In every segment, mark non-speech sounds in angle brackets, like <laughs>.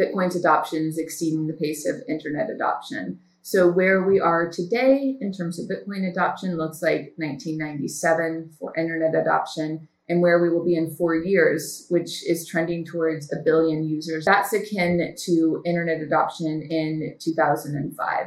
Bitcoin's adoption is exceeding the pace of internet adoption. So, where we are today in terms of Bitcoin adoption looks like 1997 for internet adoption, and where we will be in four years, which is trending towards a billion users. That's akin to internet adoption in 2005.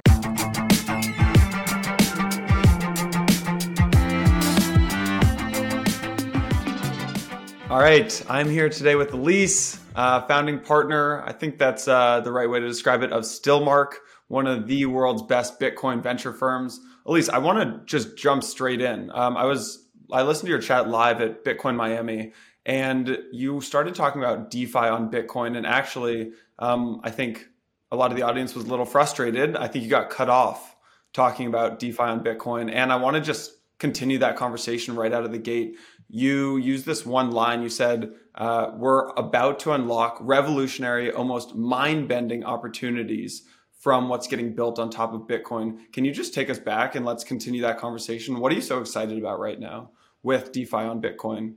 All right, I'm here today with Elise, uh, founding partner. I think that's uh, the right way to describe it of Stillmark, one of the world's best Bitcoin venture firms. Elise, I want to just jump straight in. Um, I was I listened to your chat live at Bitcoin Miami, and you started talking about DeFi on Bitcoin. And actually, um, I think a lot of the audience was a little frustrated. I think you got cut off talking about DeFi on Bitcoin, and I want to just continue that conversation right out of the gate you used this one line. You said, uh, We're about to unlock revolutionary, almost mind bending opportunities from what's getting built on top of Bitcoin. Can you just take us back and let's continue that conversation? What are you so excited about right now with DeFi on Bitcoin?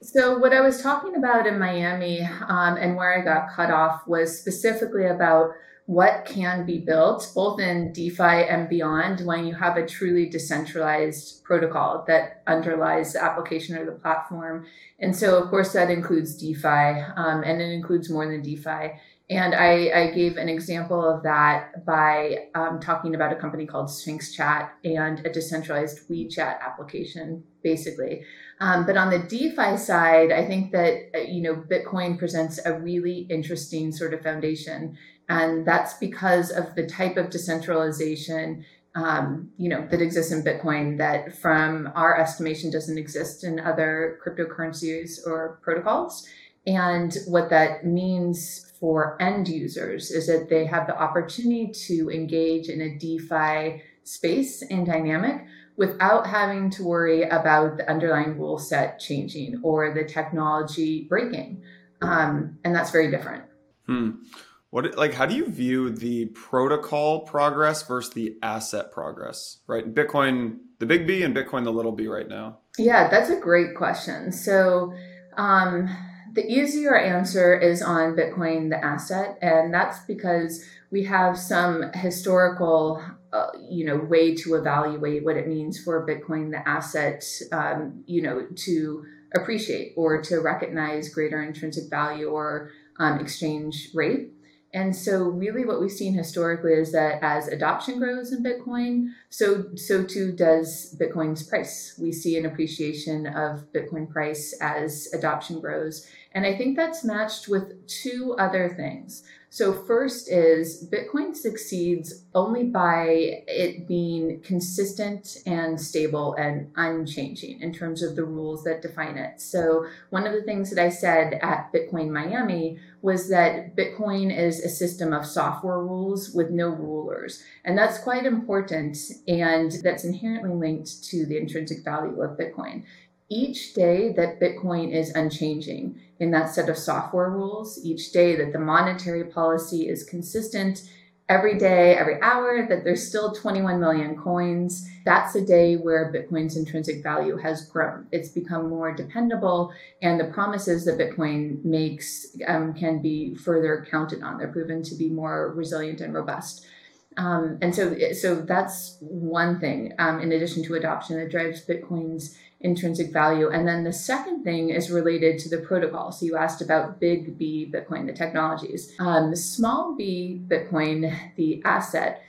So, what I was talking about in Miami um, and where I got cut off was specifically about what can be built both in DeFi and beyond when you have a truly decentralized protocol that underlies the application or the platform. And so, of course, that includes DeFi um, and it includes more than DeFi. And I, I gave an example of that by um, talking about a company called Sphinx Chat and a decentralized WeChat application, basically. Um, but on the DeFi side, I think that uh, you know Bitcoin presents a really interesting sort of foundation and that's because of the type of decentralization um, you know that exists in bitcoin that from our estimation doesn't exist in other cryptocurrencies or protocols. And what that means for end users is that they have the opportunity to engage in a defi space and dynamic without having to worry about the underlying rule set changing or the technology breaking. Um, and that's very different. Hmm. What like how do you view the protocol progress versus the asset progress? Right, Bitcoin, the big B, and Bitcoin, the little B, right now. Yeah, that's a great question. So, um, the easier answer is on Bitcoin, the asset, and that's because we have some historical, uh, you know, way to evaluate what it means for Bitcoin, the asset, um, you know, to appreciate or to recognize greater intrinsic value or um, exchange rate. And so really what we've seen historically is that as adoption grows in Bitcoin, so so too does Bitcoin's price. We see an appreciation of Bitcoin price as adoption grows. And I think that's matched with two other things. So, first is Bitcoin succeeds only by it being consistent and stable and unchanging in terms of the rules that define it. So, one of the things that I said at Bitcoin Miami was that Bitcoin is a system of software rules with no rulers. And that's quite important. And that's inherently linked to the intrinsic value of Bitcoin each day that Bitcoin is unchanging in that set of software rules, each day that the monetary policy is consistent, every day, every hour, that there's still 21 million coins, that's a day where Bitcoin's intrinsic value has grown. It's become more dependable, and the promises that Bitcoin makes um, can be further counted on. They're proven to be more resilient and robust. Um, and so, so that's one thing. Um, in addition to adoption, that drives Bitcoin's intrinsic value. And then the second thing is related to the protocol. So you asked about big B Bitcoin, the technologies. Um, small b Bitcoin, the asset,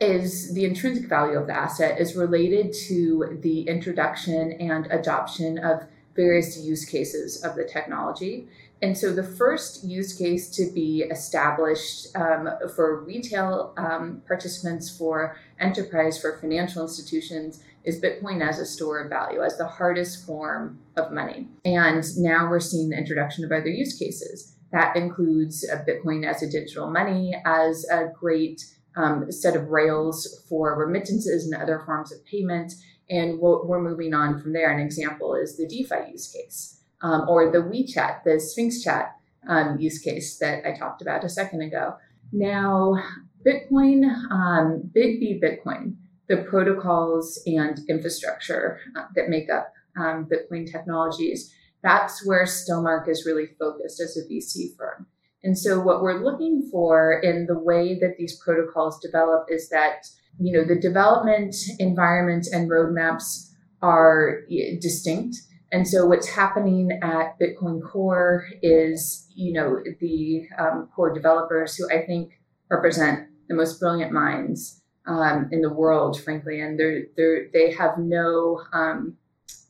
is the intrinsic value of the asset is related to the introduction and adoption of various use cases of the technology. And so the first use case to be established um, for retail um, participants, for enterprise, for financial institutions is Bitcoin as a store of value, as the hardest form of money. And now we're seeing the introduction of other use cases. That includes Bitcoin as a digital money, as a great um, set of rails for remittances and other forms of payment. And we're moving on from there. An example is the DeFi use case, um, or the WeChat, the Sphinx Chat um, use case that I talked about a second ago. Now, Bitcoin, um, Big B Bitcoin the protocols and infrastructure uh, that make up um, Bitcoin technologies. That's where Stillmark is really focused as a VC firm. And so what we're looking for in the way that these protocols develop is that, you know, the development environment and roadmaps are distinct. And so what's happening at Bitcoin Core is, you know, the um, core developers who I think represent the most brilliant minds um, in the world, frankly, and they're, they're, they have no um,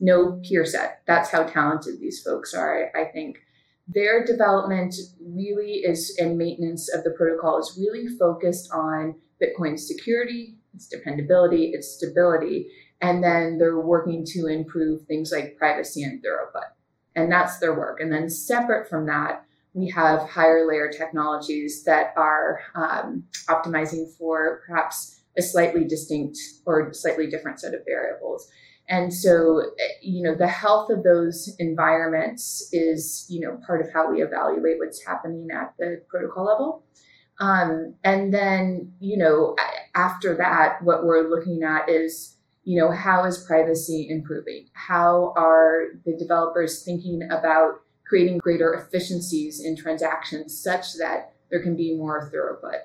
no peer set. That's how talented these folks are. I, I think their development really is and maintenance of the protocol is really focused on Bitcoin security, its dependability, its stability, and then they're working to improve things like privacy and throughput. And that's their work. And then separate from that, we have higher layer technologies that are um, optimizing for perhaps a slightly distinct or slightly different set of variables. And so, you know, the health of those environments is, you know, part of how we evaluate what's happening at the protocol level. Um, and then, you know, after that, what we're looking at is, you know, how is privacy improving? How are the developers thinking about creating greater efficiencies in transactions such that there can be more throughput?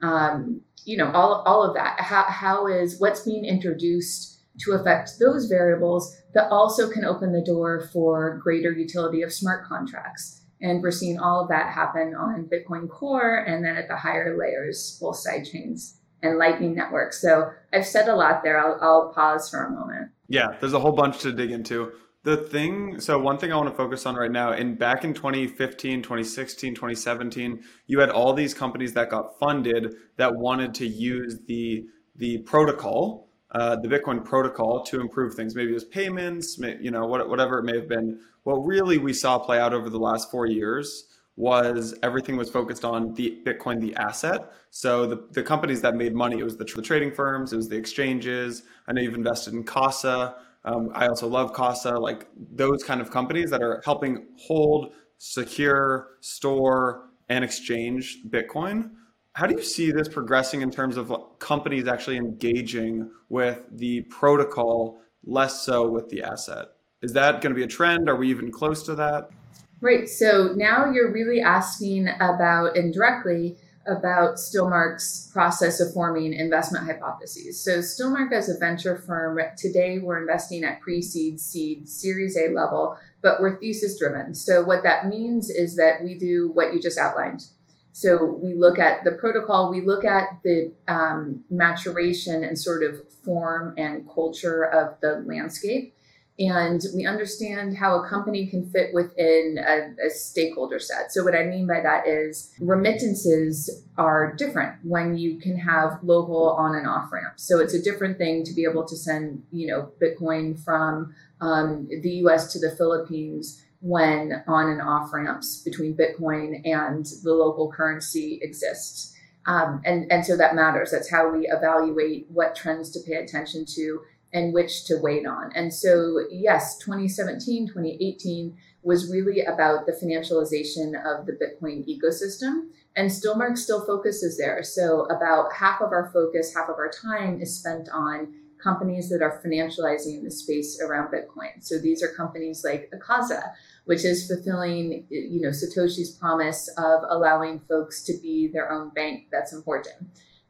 Um, you know, all, all of that. How, how is what's being introduced? to affect those variables that also can open the door for greater utility of smart contracts. And we're seeing all of that happen on Bitcoin Core and then at the higher layers, both side chains and Lightning Network. So I've said a lot there. I'll, I'll pause for a moment. Yeah, there's a whole bunch to dig into. The thing, so one thing I want to focus on right now, in back in 2015, 2016, 2017, you had all these companies that got funded that wanted to use the the protocol uh, the Bitcoin protocol to improve things. Maybe it was payments, you know, whatever it may have been. What really we saw play out over the last four years was everything was focused on the Bitcoin, the asset. So the, the companies that made money, it was the, the trading firms, it was the exchanges. I know you've invested in Casa. Um, I also love Casa, like those kind of companies that are helping hold, secure, store, and exchange Bitcoin. How do you see this progressing in terms of companies actually engaging with the protocol, less so with the asset? Is that going to be a trend? Are we even close to that? Right. So now you're really asking about indirectly about Stillmark's process of forming investment hypotheses. So Stillmark as a venture firm, today we're investing at pre-seed, seed, series A level, but we're thesis driven. So what that means is that we do what you just outlined. So we look at the protocol, we look at the um, maturation and sort of form and culture of the landscape. And we understand how a company can fit within a, a, stakeholder set. So, what I mean by that is remittances are different when you can have local on and off ramps. So, it's a different thing to be able to send, you know, Bitcoin from um, the US to the Philippines when on and off ramps between Bitcoin and the local currency exists. Um, and, and so that matters. That's how we evaluate what trends to pay attention to and which to wait on. And so, yes, 2017, 2018 was really about the financialization of the Bitcoin ecosystem. And Stillmark still focuses there. So, about half of our focus, half of our time is spent on companies that are financializing the space around Bitcoin. So these are companies like a Casa, which is fulfilling, you know, Satoshi's promise of allowing folks to be their own bank. That's important.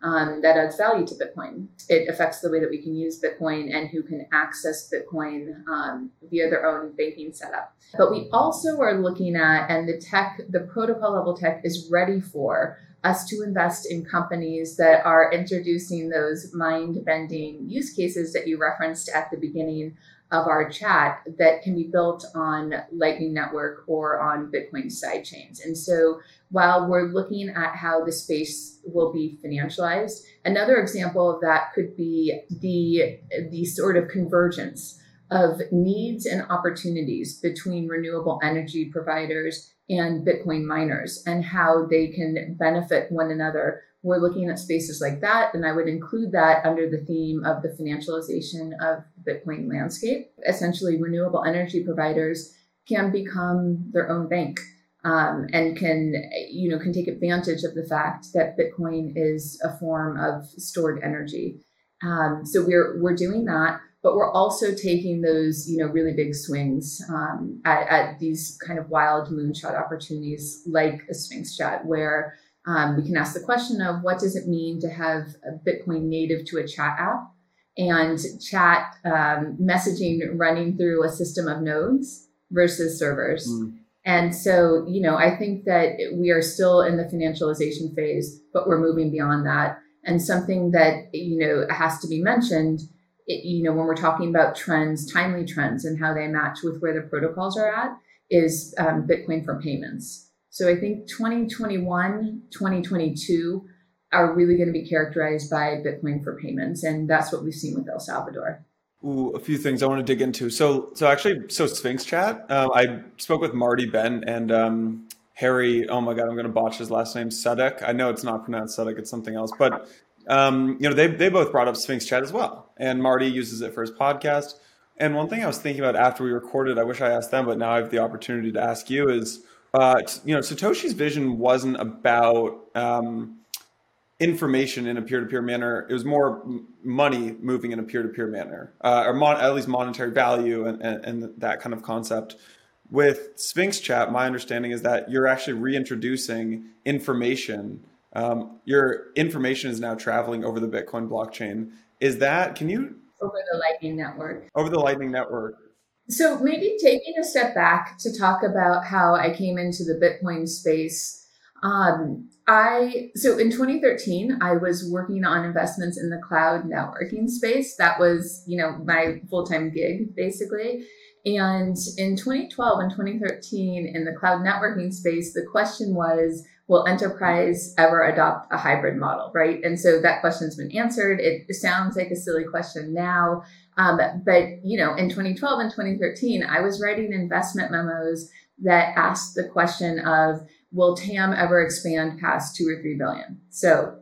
Um, that adds value to Bitcoin. It affects the way that we can use Bitcoin and who can access Bitcoin um, via their own banking setup. But we also are looking at, and the tech, the protocol level tech is ready for us to invest in companies that are introducing those mind bending use cases that you referenced at the beginning of our chat that can be built on Lightning Network or on Bitcoin sidechains. And so while we're looking at how the space will be financialized, another example of that could be the, the sort of convergence of needs and opportunities between renewable energy providers and Bitcoin miners and how they can benefit one another. We're looking at spaces like that, and I would include that under the theme of the financialization of the Bitcoin landscape. Essentially, renewable energy providers can become their own bank. Um, and can you know can take advantage of the fact that Bitcoin is a form of stored energy. Um, so we're we're doing that. but we're also taking those, you know, really big swings um, at, at, these kind of wild moonshot opportunities like a Sphinx chat, where um, we can ask the question of what does it mean to have a Bitcoin native to a chat app and chat um, messaging running through a system of nodes versus servers. Mm. And so, you know, I think that we are still in the financialization phase, but we're moving beyond that. And something that, you know, has to be mentioned, it, you know, when we're talking about trends, timely trends, and how they match with where the protocols are at, is um, Bitcoin for payments. So I think 2021, 2022 are really going to be characterized by Bitcoin for payments. And that's what we've seen with El Salvador. Ooh, a few things I want to dig into. So, so actually, so Sphinx Chat. Uh, I spoke with Marty Bent and um, Harry. Oh my God, I'm going to botch his last name. Sadek. I know it's not pronounced Sadek; it's something else. But um, you know, they they both brought up Sphinx Chat as well, and Marty uses it for his podcast. And one thing I was thinking about after we recorded, I wish I asked them, but now I have the opportunity to ask you is, uh, you know, Satoshi's vision wasn't about um, information in a peer-to-peer manner. It was more money moving in a peer-to-peer manner, uh, or mon- at least monetary value and, and, and, that kind of concept. With Sphinx Chat, my understanding is that you're actually reintroducing information. Um, your information is now traveling over the Bitcoin blockchain. Is that? Can you over the Lightning Network? Over the Lightning Network. So maybe taking a step back to talk about how I came into the Bitcoin space. Um, I so in 2013 I was working on investments in the cloud networking space. That was, you know, my full-time gig basically. And in 2012 and 2013 in the cloud networking space, the question was will enterprise ever adopt a hybrid model, right? And so that question's been answered. It sounds like a silly question now, um, but you know, in 2012 and 2013, I was writing investment memos that asked the question of will TAM ever expand past two or three billion? So,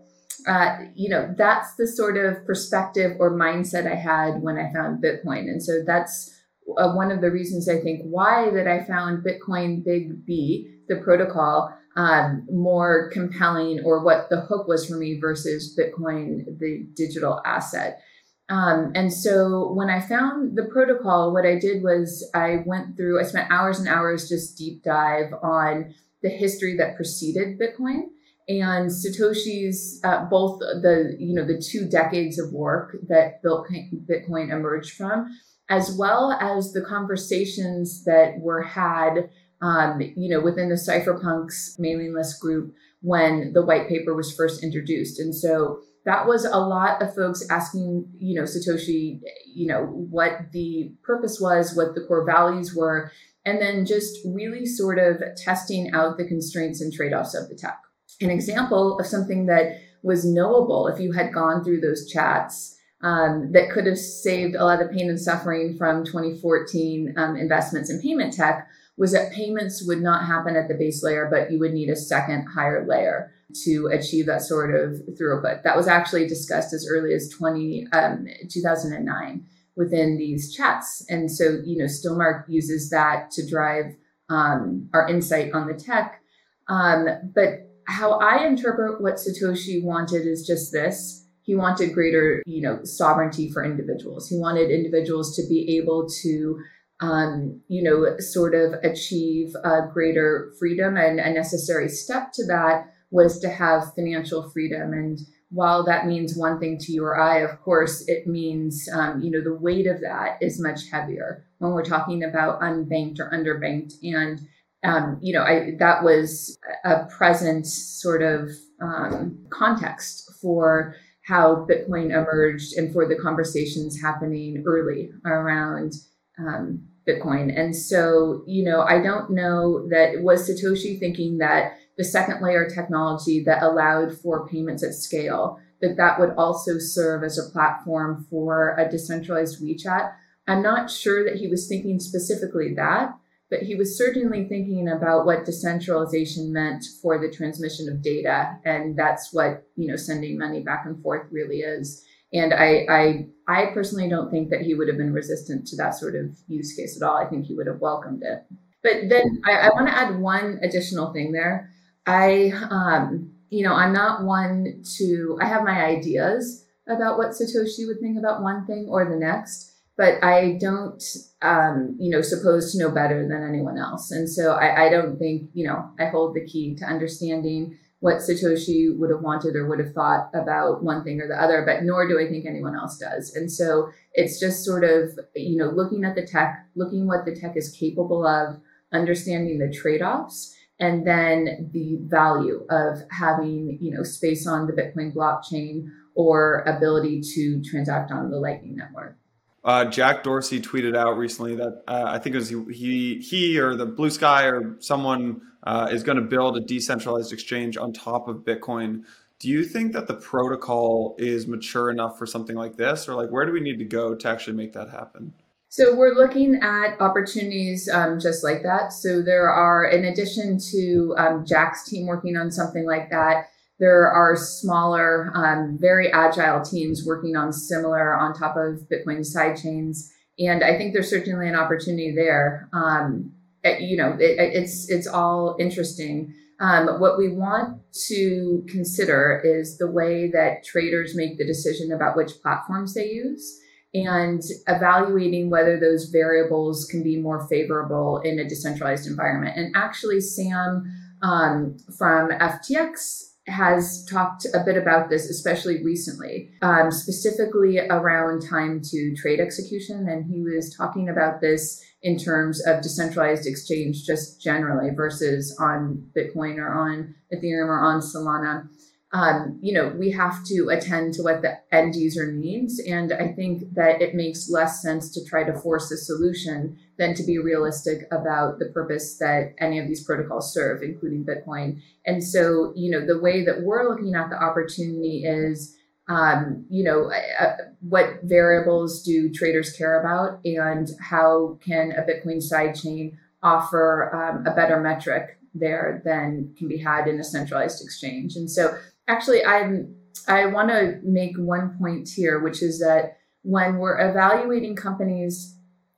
uh, you know, that's the sort of perspective or mindset I had when I found Bitcoin. And so that's uh, one of the reasons I think why that I found Bitcoin Big B, the protocol, um, more compelling or what the hook was for me versus Bitcoin, the digital asset. Um, and so when I found the protocol, what I did was I went through, I spent hours and hours just deep dive on the history that preceded Bitcoin and Satoshi's uh, both the you know the two decades of work that built Bitcoin emerged from, as well as the conversations that were had um, you know within the cypherpunks mailing list group when the white paper was first introduced, and so that was a lot of folks asking you know Satoshi you know what the purpose was, what the core values were, and then just really sort of testing out the constraints and trade offs of the tech. An example of something that was knowable if you had gone through those chats um, that could have saved a lot of pain and suffering from 2014 um, investments in payment tech was that payments would not happen at the base layer, but you would need a second higher layer to achieve that sort of throughput. That was actually discussed as early as 20, um, 2009 within these chats. And so, you know, Stillmark uses that to drive um, our insight on the tech. Um, but how I interpret what Satoshi wanted is just this. He wanted greater, you know, sovereignty for individuals. He wanted individuals to be able to, um, you know, sort of achieve a greater freedom. And a necessary step to that was to have financial freedom. And while that means one thing to you or I, of course, it means, um, you know, the weight of that is much heavier when we're talking about unbanked or underbanked. And, um, you know, I, that was a present sort of um, context for how Bitcoin emerged and for the conversations happening early around um, Bitcoin. And so, you know, I don't know that was Satoshi thinking that the second layer technology that allowed for payments at scale, that that would also serve as a platform for a decentralized WeChat. I'm not sure that he was thinking specifically that, but he was certainly thinking about what decentralization meant for the transmission of data. And that's what, you know, sending money back and forth really is. And I, I, I personally don't think that he would have been resistant to that sort of use case at all. I think he would have welcomed it. But then I, I want to add one additional thing there. I, um, you know, I'm not one to, I have my ideas about what Satoshi would think about one thing or the next. but I don't, um, you know, supposed to know better than anyone else. And so I, I don't think, you know, I hold the key to understanding what Satoshi would have wanted or would have thought about one thing or the other, but nor do I think anyone else does. And so it's just sort of, you know, looking at the tech, looking what the tech is capable of, understanding the trade-offs, and then the value of having, you know, space on the Bitcoin blockchain or ability to transact on the Lightning Network. Uh, Jack Dorsey tweeted out recently that uh, I think it was he, he or the Blue Sky or someone uh, is going to build a decentralized exchange on top of Bitcoin. Do you think that the protocol is mature enough for something like this, or like where do we need to go to actually make that happen? So we're looking at opportunities um, just like that. So there are, in addition to um, Jack's team working on something like that, there are smaller, um, very agile teams working on similar on top of Bitcoin sidechains. And I think there's certainly an opportunity there. Um, you know, it, it's it's all interesting. Um, what we want to consider is the way that traders make the decision about which platforms they use and evaluating whether those variables can be more favorable in a decentralized environment. And actually, Sam um, from FTX has talked a bit about this, especially recently, um, specifically around time to trade execution. And he was talking about this in terms of decentralized exchange just generally versus on Bitcoin or on Ethereum or on Solana um, you know, we have to attend to what the end user needs. And I think that it makes less sense to try to force a solution than to be realistic about the purpose that any of these protocols serve, including Bitcoin. And so, you know, the way that we're looking at the opportunity is, um, you know, uh, what variables do traders care about and how can a Bitcoin sidechain offer um, a better metric there than can be had in a centralized exchange. And so actually i'm i want to make one point here which is that when we're evaluating companies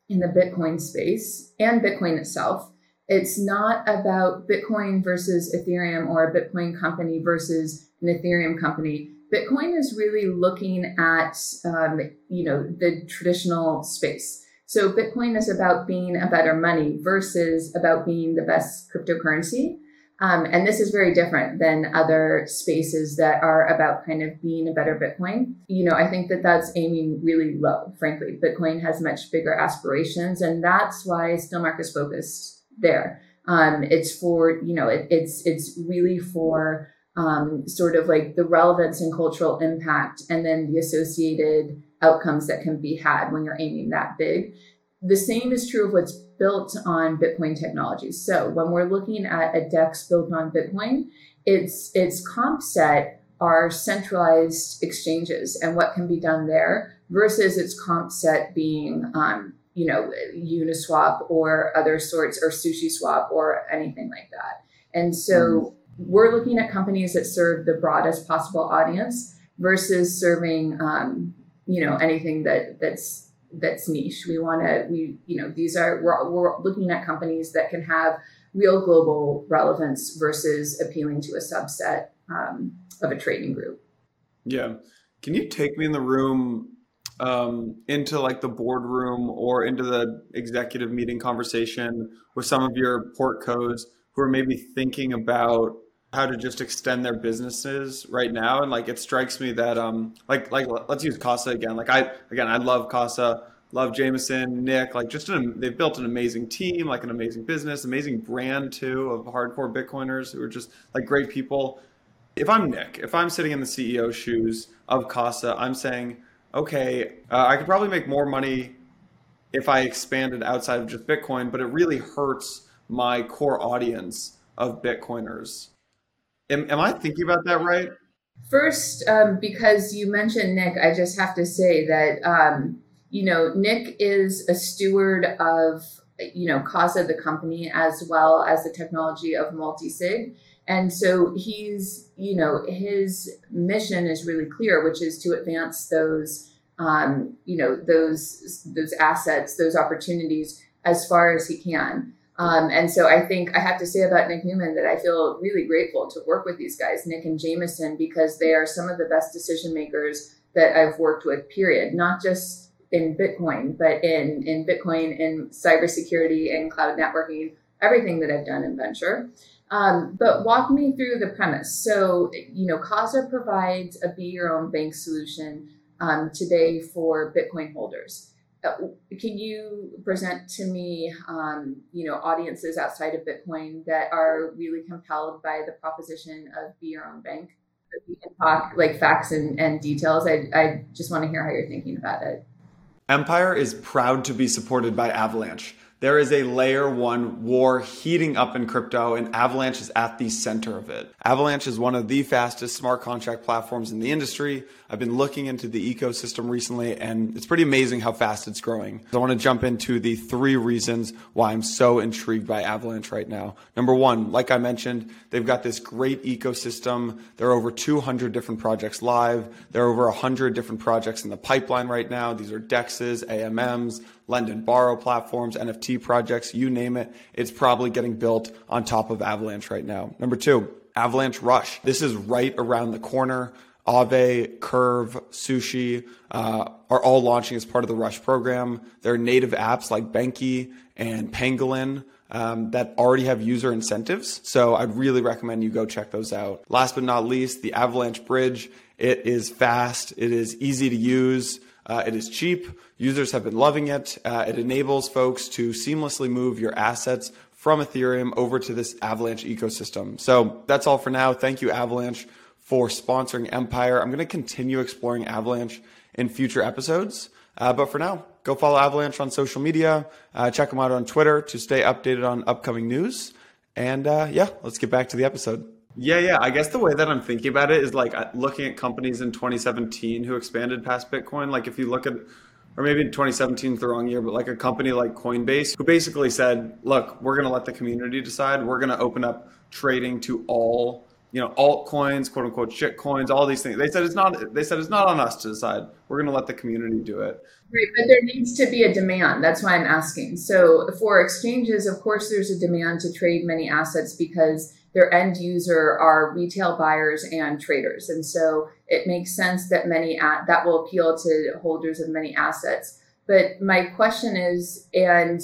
in the bitcoin space and bitcoin itself it's not about bitcoin versus ethereum or a bitcoin company versus an ethereum company bitcoin is really looking at um, you know the traditional space so bitcoin is about being a better money versus about being the best cryptocurrency um, and this is very different than other spaces that are about kind of being a better Bitcoin. You know, I think that that's aiming really low, frankly. Bitcoin has much bigger aspirations, and that's why Stillmark is focused there. Um, it's for, you know, it, it's it's really for um, sort of like the relevance and cultural impact, and then the associated outcomes that can be had when you're aiming that big. The same is true of what's built on Bitcoin technology. So when we're looking at a DEX built on Bitcoin, its its comp set are centralized exchanges and what can be done there versus its comp set being um, you know Uniswap or other sorts or SushiSwap or anything like that. And so mm. We're looking at companies that serve the broadest possible audience versus serving um, you know anything that that's that's niche. We want to, we, you know, these are, we're, we're looking at companies that can have real global relevance versus appealing to a subset um, of a trading group. Yeah. Can you take me in the room um, into like the boardroom or into the executive meeting conversation with some of your portcos who are maybe thinking about how to just extend their businesses right now. And like it strikes me that um like like let's use casa again. Like i again i love casa love jameson nick like just an, they've built an amazing team like an amazing business amazing brand too of hardcore bitcoiners who are just like great people. If i'm nick if i'm sitting in the ceo shoes of casa i'm saying okay uh, i could probably make more money if i expanded outside of just bitcoin but it really hurts my core audience of bitcoiners Am, am I thinking about that right? First, um, because you mentioned Nick, I just have to say that, um, you know, Nick is a steward of, you know, Casa, the company, as well as the technology of multisig. And so he's, you know, his mission is really clear, which is to advance those, um, you know, those those assets, those opportunities as far as he can. Um, and so I think I have to say about Nick Neuman that I feel really grateful to work with these guys, Nick and Jameson, because they are some of the best decision makers that I've worked with, period. Not just in Bitcoin, but in in Bitcoin, in cybersecurity, and cloud networking, everything that I've done in venture. Um, but walk me through the premise. So, you know, Casa provides a be your own bank solution um, today for Bitcoin holders. Uh, can you present to me, um, you know, audiences outside of Bitcoin that are really compelled by the proposition of be your own bank? Can talk like facts and, and details. I, I just want to hear how you're thinking about it. Empire is proud to be supported by Avalanche there is a layer one war heating up in crypto, and Avalanche is at the center of it. Avalanche is one of the fastest smart contract platforms in the industry. I've been looking into the ecosystem recently, and it's pretty amazing how fast it's growing. I want to jump into the three reasons why I'm so intrigued by Avalanche right now. Number one, like I mentioned, they've got this great ecosystem. There are over 200 different projects live. There are over 100 different projects in the pipeline right now. These are DEXs, AMMs, lend and borrow platforms, Projects, you name it. It's probably getting built on top of Avalanche right now. Number two, Avalanche Rush. This is right around the corner. Aave, Curve, Sushi uh, are all launching as part of the Rush program. There are native apps like BENQI and Pangolin um, that already have user incentives. So I'd really recommend you go check those out. Last but not least, the Avalanche Bridge. It is fast. It is easy to use. Uh, it is cheap. Users have been loving it. Uh, it enables folks to seamlessly move your assets from Ethereum over to this Avalanche ecosystem. So that's all for now. Thank you, Avalanche, for sponsoring Empire. I'm going to continue exploring Avalanche in future episodes. Uh, but for now, go follow Avalanche on social media. Uh, check them out on Twitter to stay updated on upcoming news. And uh, yeah, let's get back to the episode. Yeah, yeah. I guess the way that I'm thinking about it is like looking at companies in 2017 who expanded past Bitcoin. Like if you look at, or maybe 2017 is the wrong year, but like a company like Coinbase who basically said, look, we're going to let the community decide. We're going to open up trading to all, you know, altcoins, quote unquote, shit coins, all these things. They said it's not, they said it's not on us to decide. We're going to let the community do it. Right, but there needs to be a demand. That's why I'm asking. So for exchanges, of course, there's a demand to trade many assets because their end user are retail buyers and traders. And so it makes sense that many at, that will appeal to holders of many assets. But my question is, and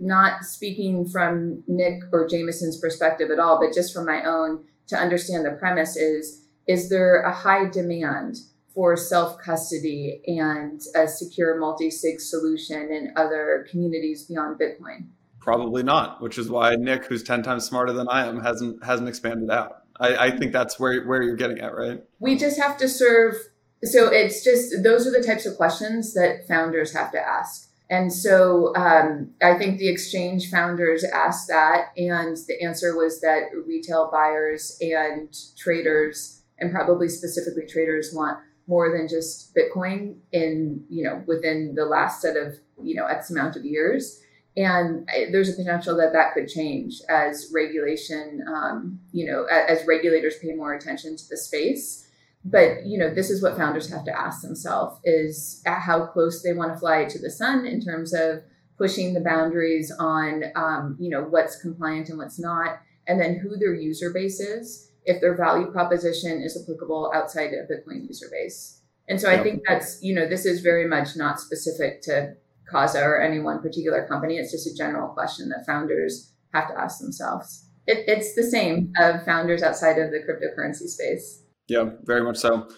not speaking from Nick or Jameson's perspective at all, but just from my own to understand the premise is, is there a high demand for self custody and a secure multi sig solution in other communities beyond Bitcoin? Probably not, which is why Nick, who's ten times smarter than I am, hasn't hasn't expanded out. I, I think that's where where you're getting at, right? We just have to serve. So it's just those are the types of questions that founders have to ask. And so um, I think the exchange founders asked that, and the answer was that retail buyers and traders, and probably specifically traders, want more than just Bitcoin in you know within the last set of you know X amount of years and there's a potential that that could change as regulation um, you know as regulators pay more attention to the space. But you know this is what founders have to ask themselves is how close they want to fly to the sun in terms of pushing the boundaries on um, you know what's compliant and what's not and then who their user base is if their value proposition is applicable outside of bitcoin user base. And so i think that's you know this is very much not specific to Casa or any one particular company. It's just a general question that founders have to ask themselves. It, it's the same of founders outside of the cryptocurrency space. Yeah, very much so.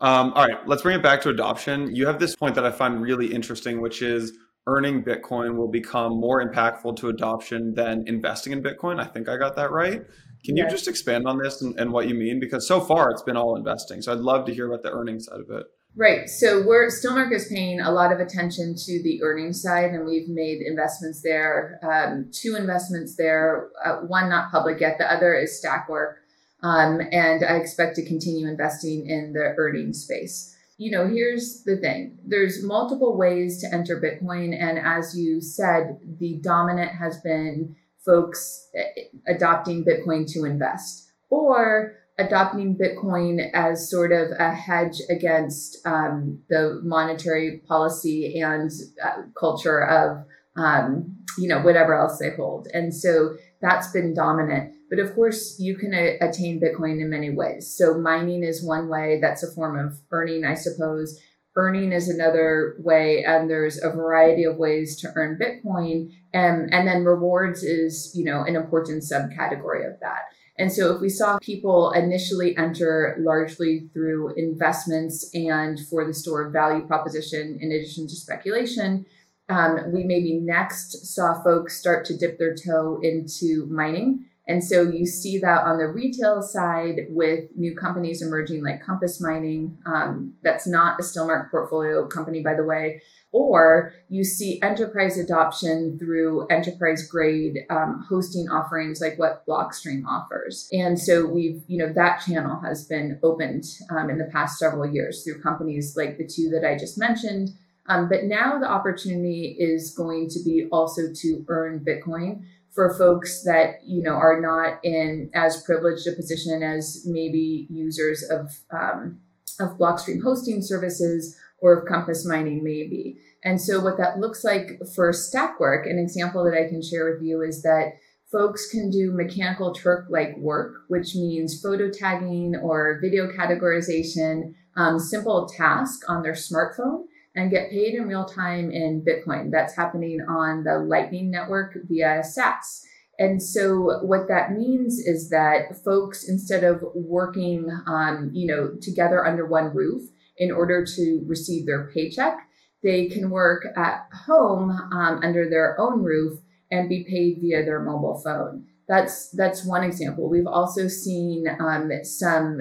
Um, all right, let's bring it back to adoption. You have this point that I find really interesting, which is earning Bitcoin will become more impactful to adoption than investing in Bitcoin. I think I got that right. Can yes. you just expand on this and, and, what you mean? Because so far it's been all investing. So I'd love to hear about the earning side of it. Right. So we're Stillmark is paying a lot of attention to the earnings side, and we've made investments there. Um, two investments there. Uh, one not public yet. The other is Stakwork, um, and I expect to continue investing in the earnings space. You know, here's the thing: there's multiple ways to enter Bitcoin, and as you said, the dominant has been folks eh, adopting Bitcoin to invest, or adopting Bitcoin as sort of a hedge against um, the monetary policy and uh, culture of, um, you know, whatever else they hold. And so that's been dominant. But of course, you can a- attain Bitcoin in many ways. So mining is one way. That's a form of earning, I suppose. earning is another way, and there's a variety of ways to earn Bitcoin. And, and then rewards is, you know, an important subcategory of that. And so if we saw people initially enter largely through investments and for the stored value proposition in addition to speculation, um, we maybe next saw folks start to dip their toe into mining. And so you see that on the retail side with new companies emerging like Compass Mining. Um, that's not a Stillmark portfolio company, by the way. Or you see enterprise adoption through enterprise grade um, hosting offerings like what Blockstream offers. And so we've, you know, that channel has been opened um, in the past several years through companies like the two that I just mentioned. Um, but now the opportunity is going to be also to earn Bitcoin for folks that you know are not in as privileged a position as maybe users of um, of Blockstream hosting services or Compass mining maybe. And so what that looks like for Stakwork, an example that I can share with you is that folks can do mechanical Turk like work, which means photo tagging or video categorization, um, simple task on their smartphone and get paid in real time in Bitcoin. That's happening on the Lightning Network via SATS. And so what that means is that folks, instead of working, um, you know, together under one roof in order to receive their paycheck, they can work at home um, under their own roof and be paid via their mobile phone. That's that's one example. We've also seen um, some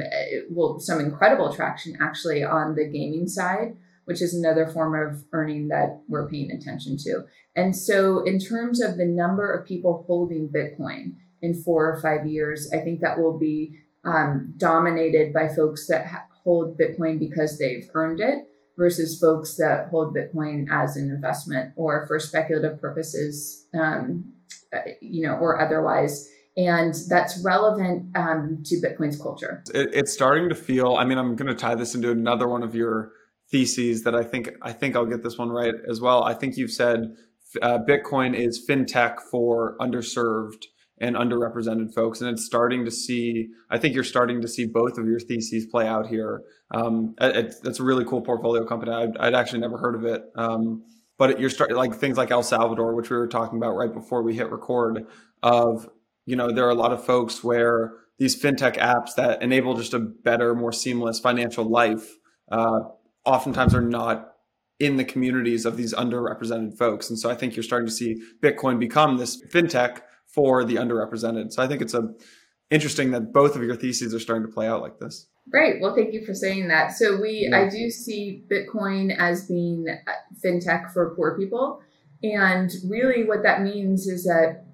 well some incredible traction actually on the gaming side which is another form of earning that we're paying attention to. And so, in terms of the number of people holding Bitcoin in four or five years, I think that will be um, dominated by folks that ha- hold Bitcoin because they've earned it versus folks that hold Bitcoin as an investment or for speculative purposes, um, you know, or otherwise. And that's relevant um, to Bitcoin's culture. It, it's starting to feel. I mean, I'm going to tie this into another one of your theses that I think I think I'll get this one right as well. I think you've said uh, Bitcoin is fintech for underserved and underrepresented folks, and it's starting to see. I think you're starting to see both of your theses play out here. Um, a really cool portfolio company. I'd, I'd actually never heard of it. Um, but you're starting like things like El Salvador, which we were talking about right before we hit record. Of you know, there are a lot of folks where these fintech apps that enable just a better, more seamless financial life uh, oftentimes are not in the communities of these underrepresented folks. And so I think you're starting to see Bitcoin become this fintech for the underrepresented. So I think it's a interesting that both of your theses are starting to play out like this. Great. Well, thank you for saying that. So we, yeah. I do see Bitcoin as being fintech for poor people. And really what that means is that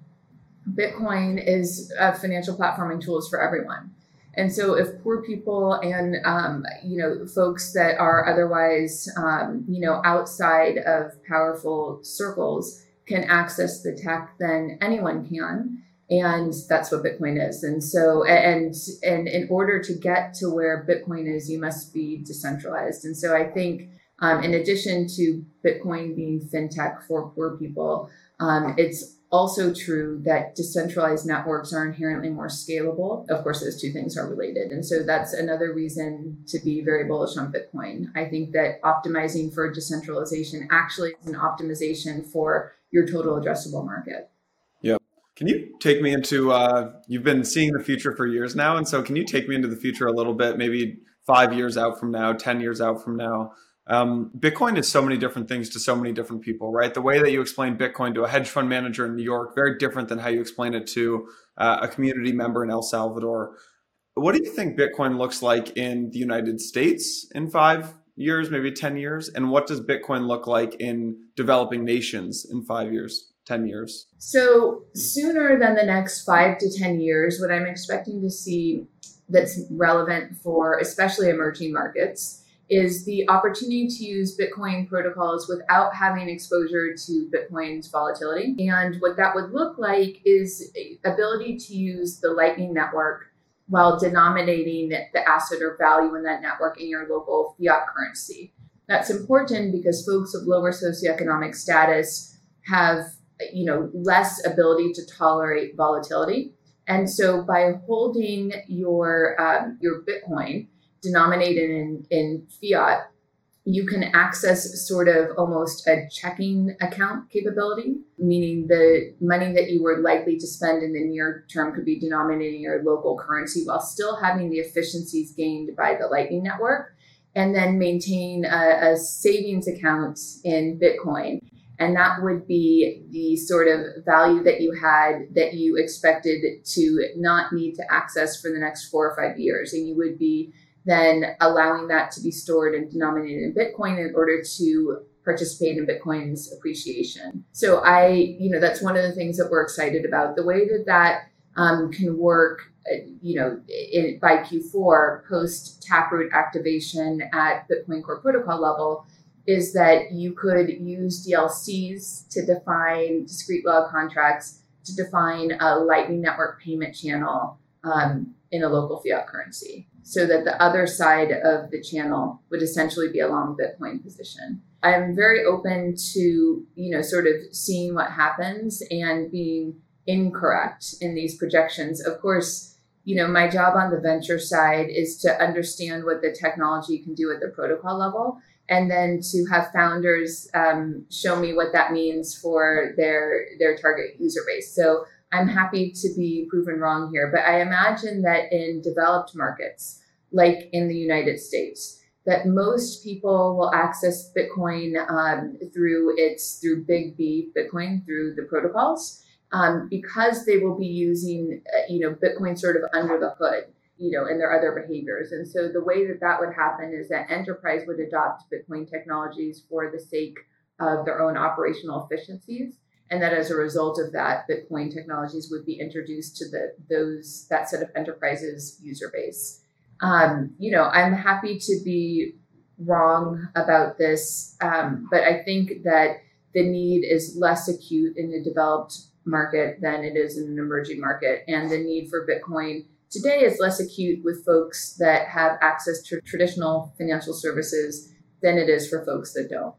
Bitcoin is a financial platforming tools for everyone. And so, if poor people and um, you know folks that are otherwise um, you know outside of powerful circles can access the tech, then anyone can, and that's what Bitcoin is. And so, and and in order to get to where Bitcoin is, you must be decentralized. And so, I think um, in addition to Bitcoin being fintech for poor people, um, it's also true that decentralized networks are inherently more scalable. Of course, those two things are related. And so that's another reason to be very bullish on Bitcoin. I think that optimizing for decentralization actually is an optimization for your total addressable market. Yeah. Can you take me into, uh, you've been seeing the future for years now. And so can you take me into the future a little bit, maybe five years out from now, 10 years out from now? Um, Bitcoin is so many different things to so many different people, right? The way that you explain Bitcoin to a hedge fund manager in New York, very different than how you explain it to uh, a community member in El Salvador. What do you think Bitcoin looks like in the United States in five years, maybe 10 years? And what does Bitcoin look like in developing nations in five years, 10 years? So, sooner than the next five to 10 years, what I'm expecting to see that's relevant for especially emerging markets is the opportunity to use Bitcoin protocols without having exposure to Bitcoin's volatility. And what that would look like is ability to use the Lightning Network while denominating the asset or value in that network in your local fiat currency. That's important because folks of lower socioeconomic status have you know less ability to tolerate volatility. And so by holding your um, your Bitcoin denominated in, in fiat, you can access sort of almost a checking account capability, meaning the money that you were likely to spend in the near term could be denominated in your local currency while still having the efficiencies gained by the Lightning Network, and then maintain a, a savings account in Bitcoin. And that would be the sort of value that you had that you expected to not need to access for the next four or five years. And you would be then allowing that to be stored and denominated in Bitcoin in order to participate in Bitcoin's appreciation. So I, you know, that's one of the things that we're excited about. The way that that um, can work, uh, you know, in, by Q4 post Taproot activation at Bitcoin Core Protocol level is that you could use DLCs to define discrete log contracts to define a Lightning Network payment channel um, in a local fiat currency so that the other side of the channel would essentially be a long Bitcoin position. I'm very open to, you know, sort of seeing what happens and being incorrect in these projections. Of course, you know, my job on the venture side is to understand what the technology can do at the protocol level and then to have founders um, show me what that means for their their target user base. So I'm happy to be proven wrong here, but I imagine that in developed markets, like in the United States, that most people will access Bitcoin um, through its through Big B Bitcoin through the protocols um, because they will be using uh, you know Bitcoin sort of under the hood you know in their other behaviors. And so the way that that would happen is that enterprise would adopt Bitcoin technologies for the sake of their own operational efficiencies and that as a result of that bitcoin technologies would be introduced to the those that set of enterprises user base. Um, you know i'm happy to be wrong about this um, but i think that the need is less acute in a developed market than it is in an emerging market. And the need for bitcoin today is less acute with folks that have access to traditional financial services than it is for folks that don't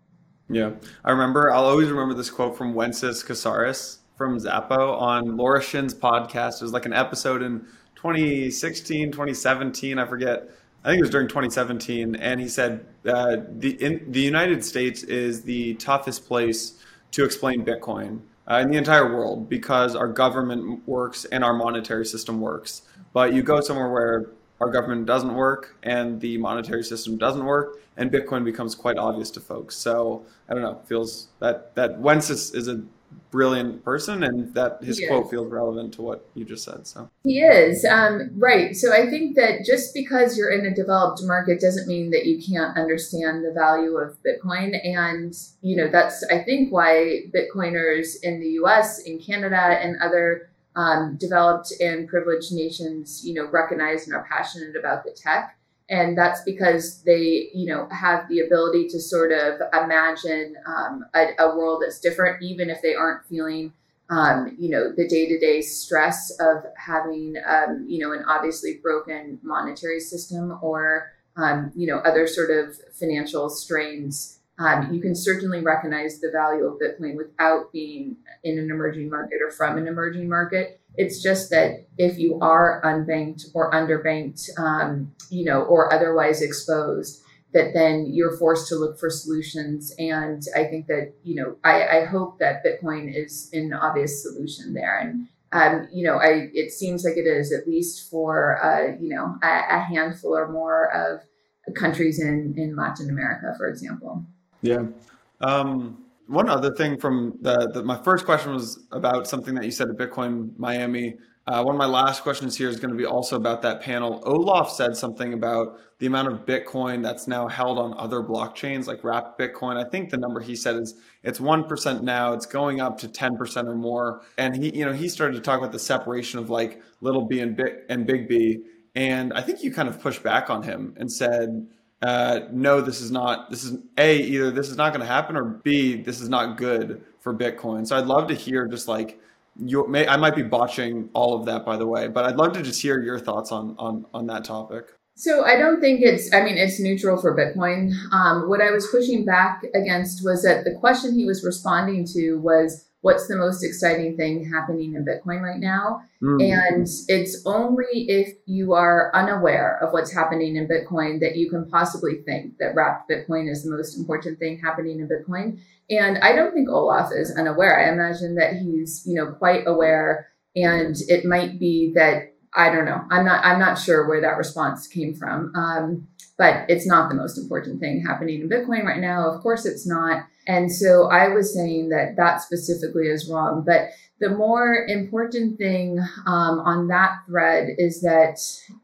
yeah, I remember. I'll always remember this quote from Wences Casares from Xapo on Laura Shin's podcast. It was like an episode in 2016, 2017. I forget. I think it was during 2017, and he said uh, the in, the United States is the toughest place to explain Bitcoin uh, in the entire world because our government works and our monetary system works. But you go somewhere where our government doesn't work and the monetary system doesn't work, and Bitcoin becomes quite obvious to folks. So I don't know, feels that that Wentz is, is a brilliant person and that his quote feels relevant to what you just said so. He is um, right. So i think that just because you're in a developed market doesn't mean that you can't understand the value of bitcoin and you know that's i think why bitcoiners in the us in canada and other um, developed and privileged nations, you know, recognize and are passionate about the tech. And that's because they, you know, have the ability to sort of imagine um, a, a, world that's different, even if they aren't feeling, um, you know, the day-to-day stress of having, um, you know, an obviously broken monetary system or, um, you know, other sort of financial strains um, you can certainly recognize the value of Bitcoin without being in an emerging market or from an emerging market. It's just that if you are unbanked or underbanked, um, you know, or otherwise exposed, that then you're forced to look for solutions. And I think that, you know, I, I hope that Bitcoin is an obvious solution there. And um, you know, I it seems like it is at least for uh, you know a, a handful or more of countries in in Latin America, for example. Yeah. Um, one other thing from the, the, my first question was about something that you said at Bitcoin Miami. Uh, one of my last questions here is going to be also about that panel. Olaf said something about the amount of Bitcoin that's now held on other blockchains like Wrapped Bitcoin. I think the number he said is it's one percent now. It's going up to ten percent or more. And he, you know, he started to talk about the separation of like little B and big and big B. And I think you kind of pushed back on him and said, uh, no, this is not, this is A, either this is not going to happen or B, this is not good for Bitcoin. So I'd love to hear just like, you may, I might be botching all of that by the way, but I'd love to just hear your thoughts on, on, on that topic. So I don't think it's, I mean, it's neutral for Bitcoin. Um, what I was pushing back against was that the question he was responding to was, what's the most exciting thing happening in Bitcoin right now. Mm. And it's only if you are unaware of what's happening in Bitcoin that you can possibly think that wrapped Bitcoin is the most important thing happening in Bitcoin. And I don't think Olaf is unaware. I imagine that he's, you know, quite aware. And it might be that I don't know. I'm not. I'm not sure where that response came from. Um, but it's not the most important thing happening in Bitcoin right now. Of course, it's not. And so I was saying that that specifically is wrong. But the more important thing um, on that thread is that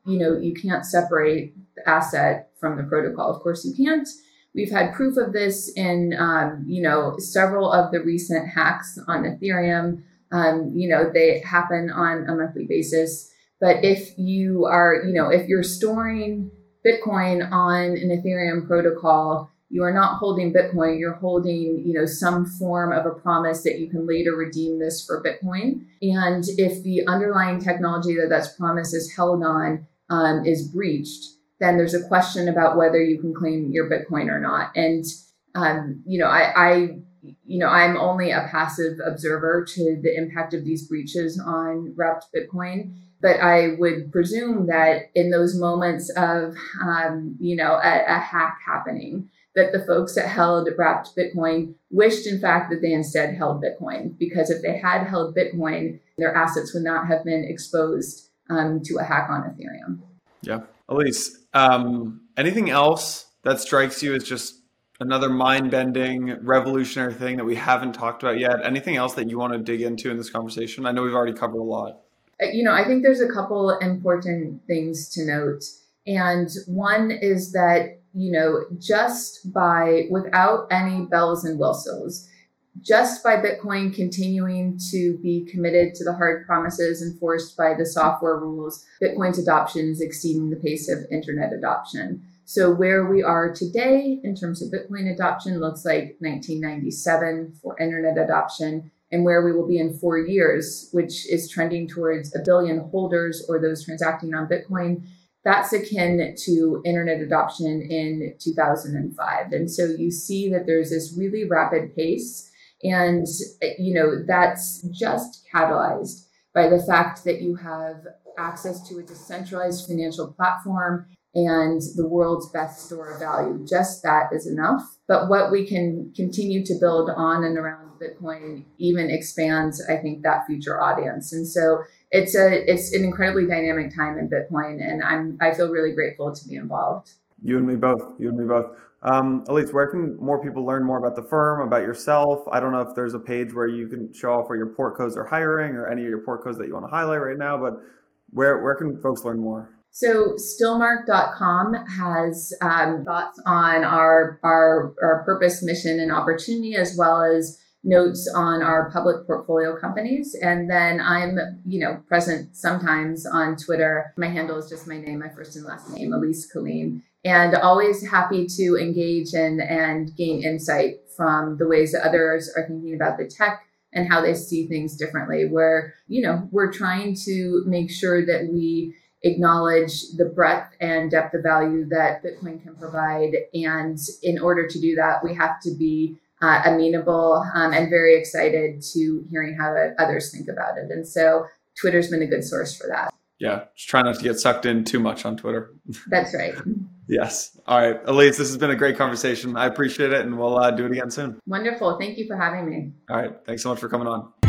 you know you can't separate the asset from the protocol. Of course, you can't. We've had proof of this in um, you know several of the recent hacks on Ethereum. Um, you know they happen on a monthly basis. But if you are you know if you're storing Bitcoin on an Ethereum protocol you are not holding bitcoin you're holding you know some form of a promise that you can later redeem this for bitcoin. And if the underlying technology that that's promise is held on um, is breached then there's a question about whether you can claim your bitcoin or not. And um, you know I, I you know i'm only a passive observer to the impact of these breaches on wrapped bitcoin. But I would presume that in those moments of, um, you know, a, a, hack happening, that the folks that held wrapped Bitcoin wished, in fact, that they instead held Bitcoin, because if they had held Bitcoin, their assets would not have been exposed um, to a hack on Ethereum. Yeah. Alyse, um, anything else that strikes you as just another mind bending, revolutionary thing that we haven't talked about yet? Anything else that you want to dig into in this conversation? I know we've already covered a lot. Uh, you know, I think there's a couple important things to note. And one is that you know, just by without any bells and whistles, just by Bitcoin continuing to be committed to the hard promises enforced by the software rules, Bitcoin's adoption is exceeding the pace of internet adoption. So, where we are today in terms of Bitcoin adoption looks like 1997 for internet adoption, and where we will be in four years, which is trending towards a billion holders or those transacting on Bitcoin that's akin to internet adoption in 2005. And so you see that there's this really rapid pace. And, you know, that's just catalyzed by the fact that you have access to a decentralized financial platform and the world's best store of value. Just that is enough. But what we can continue to build on and around Bitcoin even expands, I think, that future audience. And so it's a it's an incredibly dynamic time in Bitcoin, and I'm I feel really grateful to be involved. You and me both. You and me both. Um, Alyse, where can more people learn more about the firm, about yourself? I don't know if there's a page where you can show off where your portcos are hiring or any of your portcos that you want to highlight right now, but where where can folks learn more? So stillmark.com has um, thoughts on our, our our purpose, mission, and opportunity, as well as notes on our public portfolio companies. And then I'm, you know, present sometimes on Twitter. My handle is just my name, my first and last name, Alyse Killeen. And always happy to engage and, and gain insight from the ways that others are thinking about the tech and how they see things differently. Where, you know, we're trying to make sure that we acknowledge the breadth and depth of value that Bitcoin can provide. And in order to do that, we have to be uh, amenable um, and very excited to hearing how others think about it. And so Twitter's been a good source for that. Yeah, just try not to get sucked in too much on Twitter. That's right. <laughs> yes. All right. Alyse, this has been a great conversation. I appreciate it, and we'll uh, do it again soon. Wonderful. Thank you for having me. All right. Thanks so much for coming on.